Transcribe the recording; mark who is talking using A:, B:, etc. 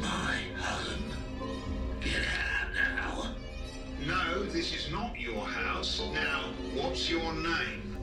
A: my home. Get out now.
B: No, this is not your house. Now, what's your name?